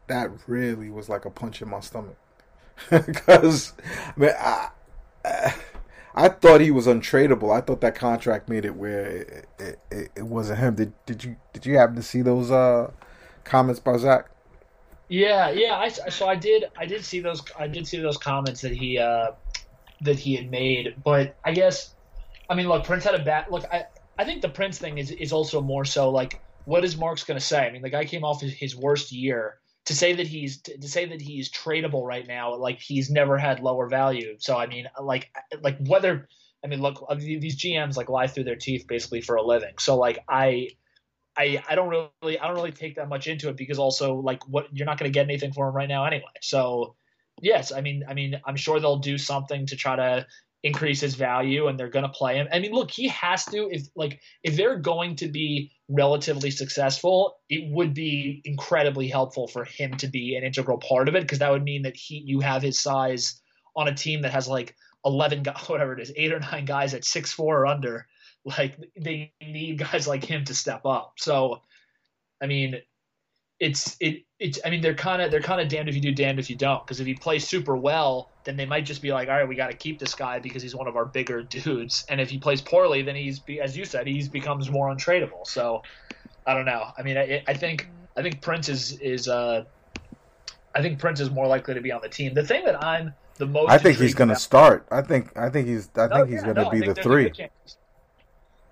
That really was like a punch in my stomach. Because, I I, I, thought he was untradeable. I thought that contract made it where it, it, it, it wasn't him. Did did you did you happen to see those uh, comments by Zach? Yeah, yeah. I, so I did. I did see those. I did see those comments that he uh, that he had made. But I guess, I mean, look, Prince had a bad look. I I think the Prince thing is is also more so like what is Marks going to say? I mean, the guy came off his, his worst year to say that he's to, to, say that he's tradable right now, like he's never had lower value. So I mean, like like whether I mean, look, uh, these GMs like lie through their teeth basically for a living. So like I. I, I don't really I don't really take that much into it because also like what you're not going to get anything for him right now anyway. So yes, I mean I mean I'm sure they'll do something to try to increase his value and they're going to play him. I mean, look, he has to if like if they're going to be relatively successful, it would be incredibly helpful for him to be an integral part of it because that would mean that he you have his size on a team that has like 11 guys, whatever it is, 8 or 9 guys at six four or under. Like they need guys like him to step up. So I mean, it's it it's I mean they're kind of they're kind of damned if you do damned if you don't. Because if he plays super well then they might just be like all right we got to keep this guy because he's one of our bigger dudes. And if he plays poorly then he's as you said he's becomes more untradeable. So I don't know. I mean I, I think I think Prince is is uh I think Prince is more likely to be on the team. The thing that I'm the most I think he's going to start. I think I think he's I think he's yeah, going to no, be the three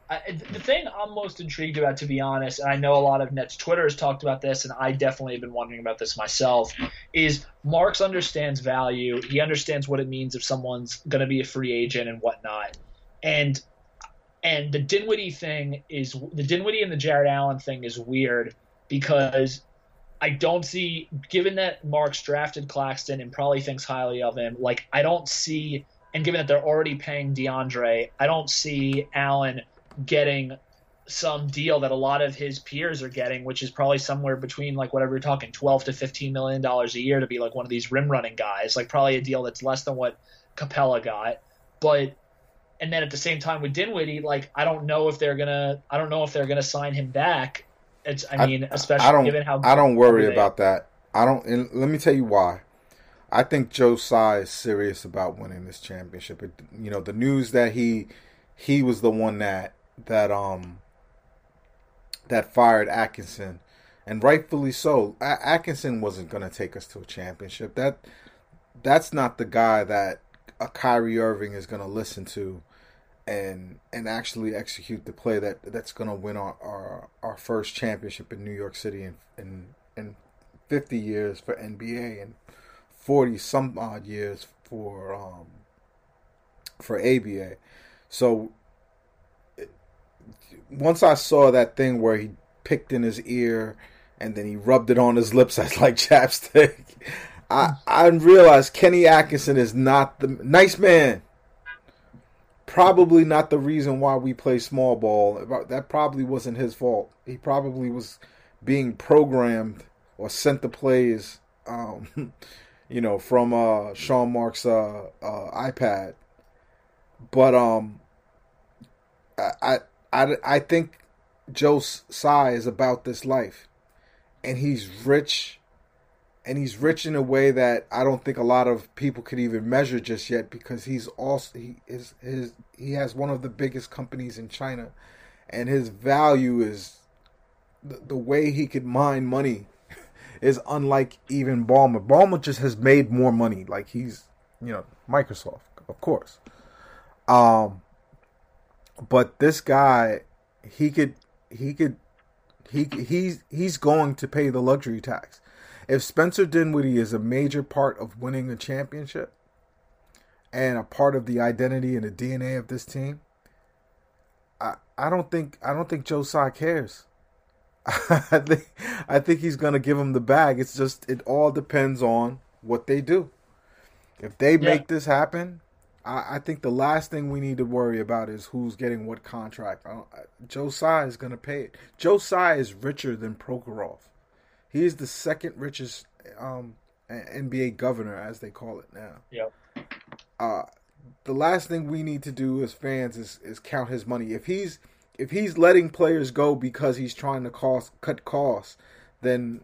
I, the thing I'm most intrigued about, to be honest, and I know a lot of Nets Twitter has talked about this, and I definitely have been wondering about this myself, is Marks understands value. He understands what it means if someone's going to be a free agent and whatnot. And and the Dinwiddie thing is the Dinwiddie and the Jarrett Allen thing is weird because I don't see, given that Marks drafted Claxton and probably thinks highly of him, like I don't see, and given that they're already paying DeAndre, I don't see Allen – getting some deal that a lot of his peers are getting, which is probably somewhere between like whatever you're talking, twelve to fifteen million dollars a year to be like one of these rim running guys. Like probably a deal that's less than what Capela got. But and then at the same time with Dinwiddie, like I don't know if they're gonna I don't know if they're gonna sign him back. It's I mean, I, especially I don't, given how I don't worry about that. I don't and let me tell you why. I think Joe Tsai is serious about winning this championship. It, you know, the news that he he was the one that that um that fired Atkinson, and rightfully so. A- Atkinson wasn't going to take us to a championship. That that's not the guy that a Kyrie Irving is going to listen to, and and actually execute the play that that's going to win our, our our first championship in New York City in in in fifty years for NBA and forty some odd years for um for ABA. So once I saw that thing where he picked in his ear and then he rubbed it on his lips as like chapstick, I I realized Kenny Atkinson is not the nice man. Probably not the reason why we play small ball. That probably wasn't his fault. He probably was being programmed or sent the plays um, you know, from uh, Sean Marks' uh, uh, iPad. But um, I I I I think Tsai is about this life, and he's rich, and he's rich in a way that I don't think a lot of people could even measure just yet because he's also he is his he has one of the biggest companies in China, and his value is the, the way he could mine money is unlike even Ballmer. Ballmer just has made more money. Like he's, you know, Microsoft, of course. Um, but this guy, he could, he could, he he's he's going to pay the luxury tax. If Spencer Dinwiddie is a major part of winning a championship and a part of the identity and the DNA of this team, I I don't think I don't think Joe Tsai cares. I think I think he's gonna give him the bag. It's just it all depends on what they do. If they yeah. make this happen, I, I, think the last thing we need to worry about is who's getting what contract. Joe Tsai is gonna pay it. Joe Tsai is richer than Prokhorov. He is the second richest um, NBA governor, as they call it now. Yep. Uh, the last thing we need to do as fans is is count his money. If he's if he's letting players go because he's trying to cost cut costs, then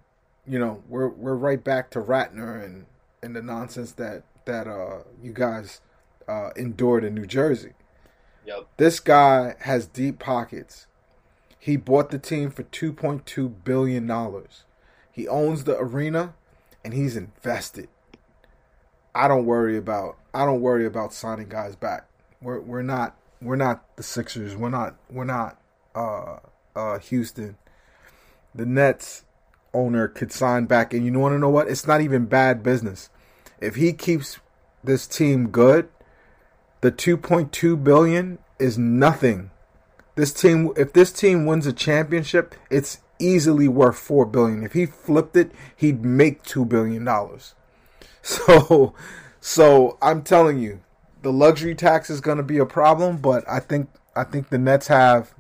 you know we're we're right back to Ratner and and the nonsense that that uh you guys uh endured in New Jersey. Yep. This guy has deep pockets. He bought the team for 2.2 billion dollars. He owns the arena and he's invested. I don't worry about I don't worry about signing guys back. We're we're not we're not the Sixers. We're not. We're not uh, uh, Houston. The Nets owner could sign back, and you want to know what? It's not even bad business. If he keeps this team good, the 2.2 billion is nothing. This team, if this team wins a championship, it's easily worth four billion. If he flipped it, he'd make two billion dollars. So, so I'm telling you, the luxury tax is going to be a problem, but I think I think the Nets have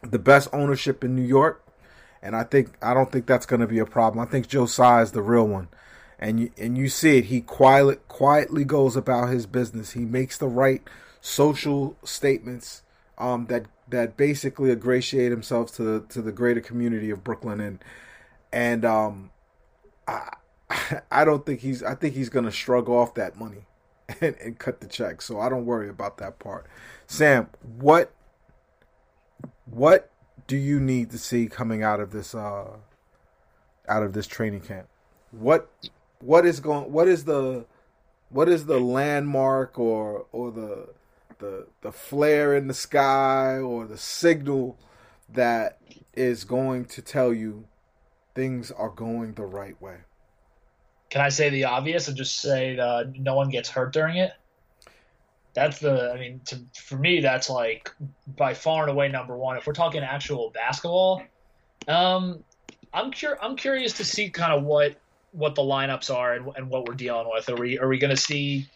the best ownership in New York, and I think I don't think that's going to be a problem. I think Joe Tsai is the real one, and you, and you see it. He quietly quietly goes about his business. He makes the right social statements um, that that basically ingratiate himself to the to the greater community of Brooklyn, and and um, I I don't think he's I think he's going to shrug off that money and, and cut the check. So I don't worry about that part. Sam, what what do you need to see coming out of this uh out of this training camp? What what is going what is the what is the landmark or or the the the flare in the sky or the signal that is going to tell you things are going the right way? can I say the obvious and just say uh, no one gets hurt during it? That's the, I mean, to, for me, that's like by far and away number one. If we're talking actual basketball, um, I'm cur- I'm curious to see kind of what what the lineups are and, and what we're dealing with. Are we are we going to see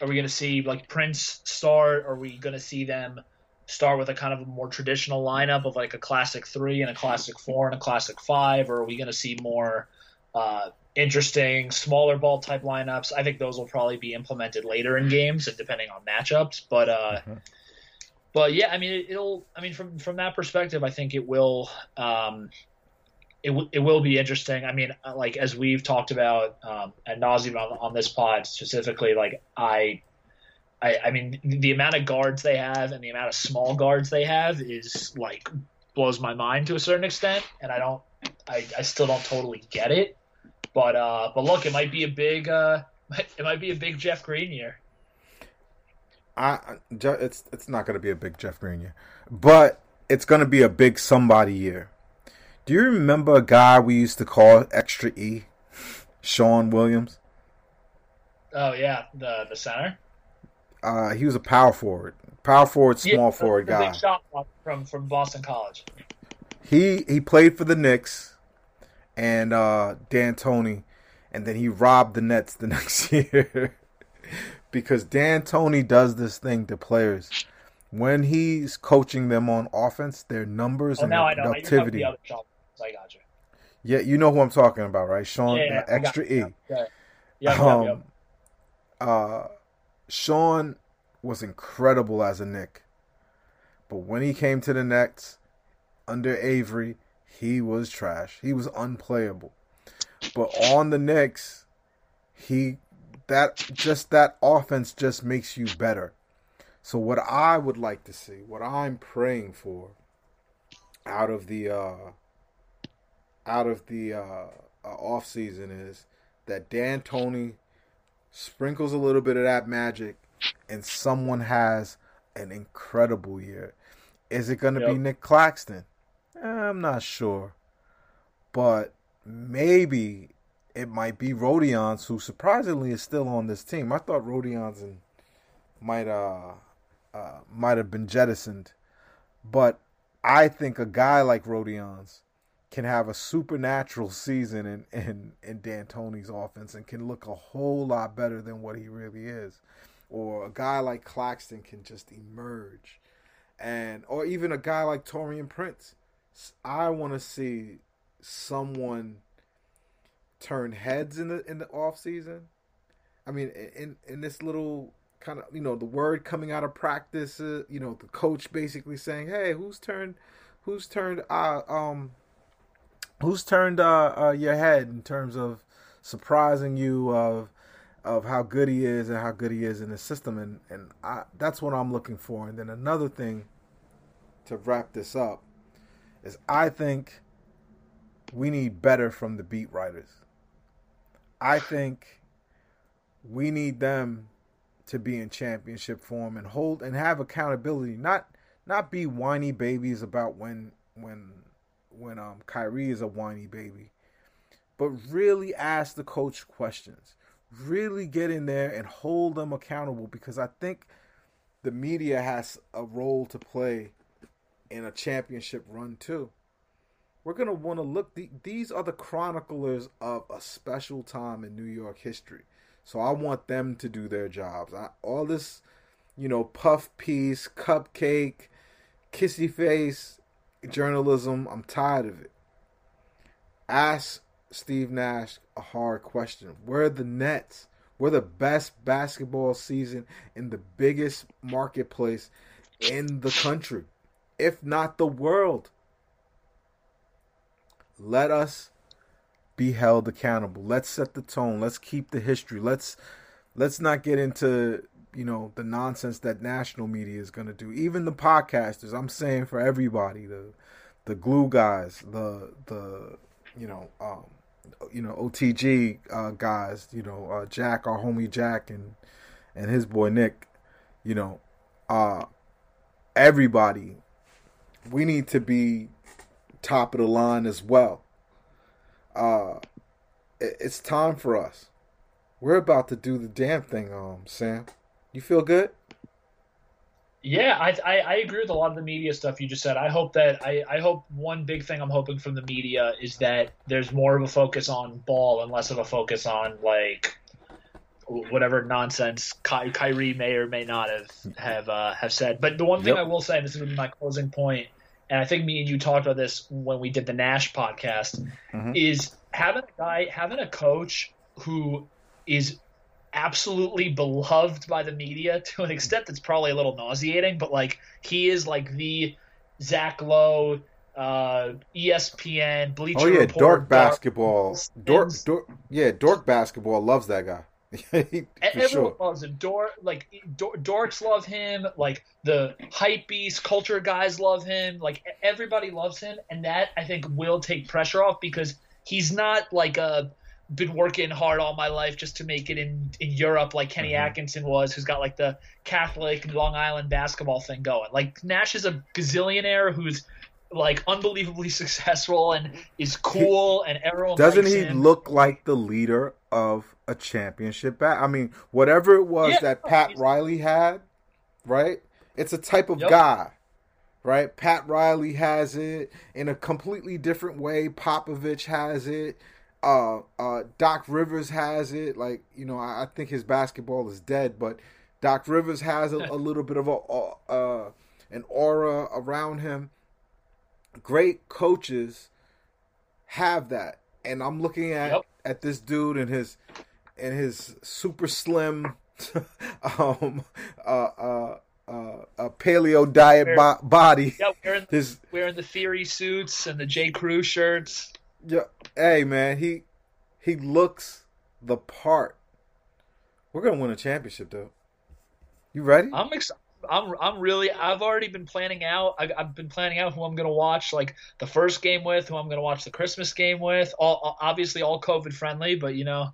are we going to see like Prince start? Are we going to see them start with a kind of a more traditional lineup of like a classic three and a classic four and a classic five? Or are we going to see more uh, interesting smaller ball type lineups. I think those will probably be implemented later in games and depending on matchups. But uh, mm-hmm. but yeah, I mean it, will I mean from from that perspective, I think it will. Um, it, w- it will be interesting. I mean, uh, like as we've talked about um, ad nauseum on, on this pod specifically, like I, I, I mean, the amount of guards they have and the amount of small guards they have is like blows my mind to a certain extent, and I don't, I, I still don't totally get it. But uh, but look, it might be a big uh, it might be a big Jeff Green year. I it's it's not going to be a big Jeff Green year, but it's going to be a big somebody year. Do you remember a guy we used to call Extra E, Shawne Williams? Oh yeah, the the center. Uh, he was a power forward, power forward, small yeah, forward guy. Shot from from Boston College. He he played for the Knicks and uh, D'Antoni, and then he robbed the Nets the next year because D'Antoni does this thing to players when he's coaching them on offense, their numbers oh, and their productivity. I got you. Yeah, you know who I'm talking about, right? Shawne, yeah, yeah, uh, extra E. Yeah. Yeah, um, yep, yep. Uh, Shawne was incredible as a Knick, but when he came to the Nets under Avery, he was trash. He was unplayable. But on the Knicks, he that just that offense just makes you better. So what I would like to see, what I'm praying for out of the uh out of the uh, uh off season is that D'Antoni sprinkles a little bit of that magic and someone has an incredible year. Is it going to Yep. be Nick Claxton? I'm not sure. But maybe it might be Rodions, who surprisingly is still on this team. I thought Rodions and might uh, uh might have been jettisoned, but I think a guy like Rodions can have a supernatural season in in in D'Antoni's offense and can look a whole lot better than what he really is. Or a guy like Claxton can just emerge, and or even a guy like Taurean Prince. I want to see someone turn heads in the in the off season. I mean, in in this little kind of you know the word coming out of practice, uh, you know, the coach basically saying, "Hey, who's turned, who's turned, uh, um, who's turned uh, uh your head in terms of surprising you of of how good he is and how good he is in the system, and and I, that's what I'm looking for. And then another thing to wrap this up is I think we need better from the beat writers. I think we need them to be in championship form and hold and have accountability, not not be whiny babies about when when when um Kyrie is a whiny baby, but really ask the coach questions. Really get in there and hold them accountable because I think the media has a role to play in a championship run too. We're gonna want to look. The, these are the chroniclers of a special time in New York history. So I want them to do their jobs. I, all this, you know, puff piece, cupcake, kissy face journalism. I'm tired of it. Ask Steve Nash a hard question. Where are the Nets? We're the best basketball season in the biggest marketplace in the country, if not the world. Let us be held accountable. Let's set the tone. Let's keep the history. Let's let's not get into you know the nonsense that national media is going to do. Even the podcasters. I'm saying for everybody, the the glue guys, the the you know um, you know OTG uh, guys, you know uh, Jack, our homie Jack, and and his boy Nick. You know, uh, everybody. We need to be top of the line as well. Uh, it- it's time for us. We're about to do the damn thing, um, Sam. You feel good? Yeah, I, I I agree with a lot of the media stuff you just said. I hope that I, I hope one big thing I'm hoping from the media is that there's more of a focus on ball and less of a focus on like whatever nonsense Ky- Kyrie may or may not have have uh, have said. But the one thing Yep. I will say, and this is gonna be my closing point, and I think me and you talked about this when we did the Nash podcast, Mhm. is having a guy, having a coach who is absolutely beloved by the media to an extent that's probably a little nauseating, but like he is like the Zach Lowe, uh, ESPN, Bleacher Oh yeah, Report, dork basketball. Dork, dork, yeah, dork basketball loves that guy. Everyone sure. loves him. Dork, like dor- dorks love him. Like the hype beast culture guys love him. Like everybody loves him, and that I think will take pressure off because he's not like a been working hard all my life just to make it in in Europe like Kenny Mhm. Atkinson was, who's got like the Catholic Long Island basketball thing going. Like Nash is a gazillionaire who's like unbelievably successful and is cool, and everyone Doesn't he him. look like the leader of a championship bat? I mean, whatever it was Yeah, that Pat Riley had, right? It's a type of Yep. guy, right? Pat Riley has it in a completely different way. Popovich has it. Uh, uh, Doc Rivers has it. Like you know, I, I think his basketball is dead, but Doc Rivers has a, a little bit of a uh, an aura around him. Great coaches have that, and I'm looking at Yep. at this dude and his and his super slim, um, uh, uh, uh, a paleo diet bo- body. Yeah, wearing, his wearing the Theory suits and the J Crew shirts. Yeah, hey man, he he looks the part. We're gonna win a championship, though. You ready? I'm excited. I'm I'm really I've already been planning out. I, have been planning out who I'm gonna watch, like the first game with, who I'm gonna watch the Christmas game with. All obviously all COVID friendly, but you know,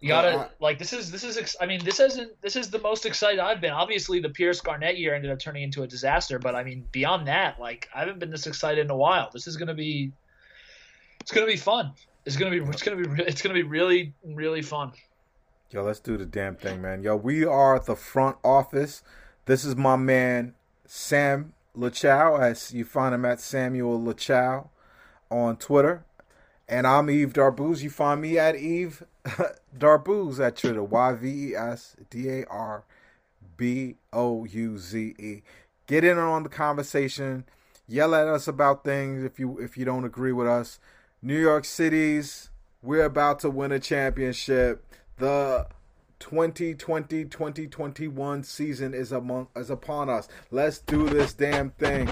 you gotta uh, like this is this is I mean this isn't this is the most excited I've been. Obviously the Pierce Garnett year ended up turning into a disaster, but I mean beyond that, like I haven't been this excited in a while. This is gonna be it's gonna be fun. It's gonna be it's gonna be it's gonna be really really fun. Yo, let's do the damn thing, man. Yo, we are the front office. This is my man Sam Lachow, as you find him at Samuel Lachow on Twitter. And I'm Yves Darbouze. You find me at Yves Darbouze at Twitter. Y V E S D A R B O U Z E. Get in on the conversation. Yell at us about things if you if you don't agree with us. New York City's we're about to win a championship. The 2020-2021 season is among is upon us. Let's do this damn thing.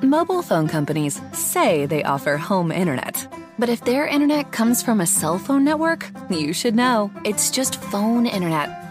Mobile phone companies say they offer home internet. But if their internet comes from a cell phone network, you should know. It's just phone internet,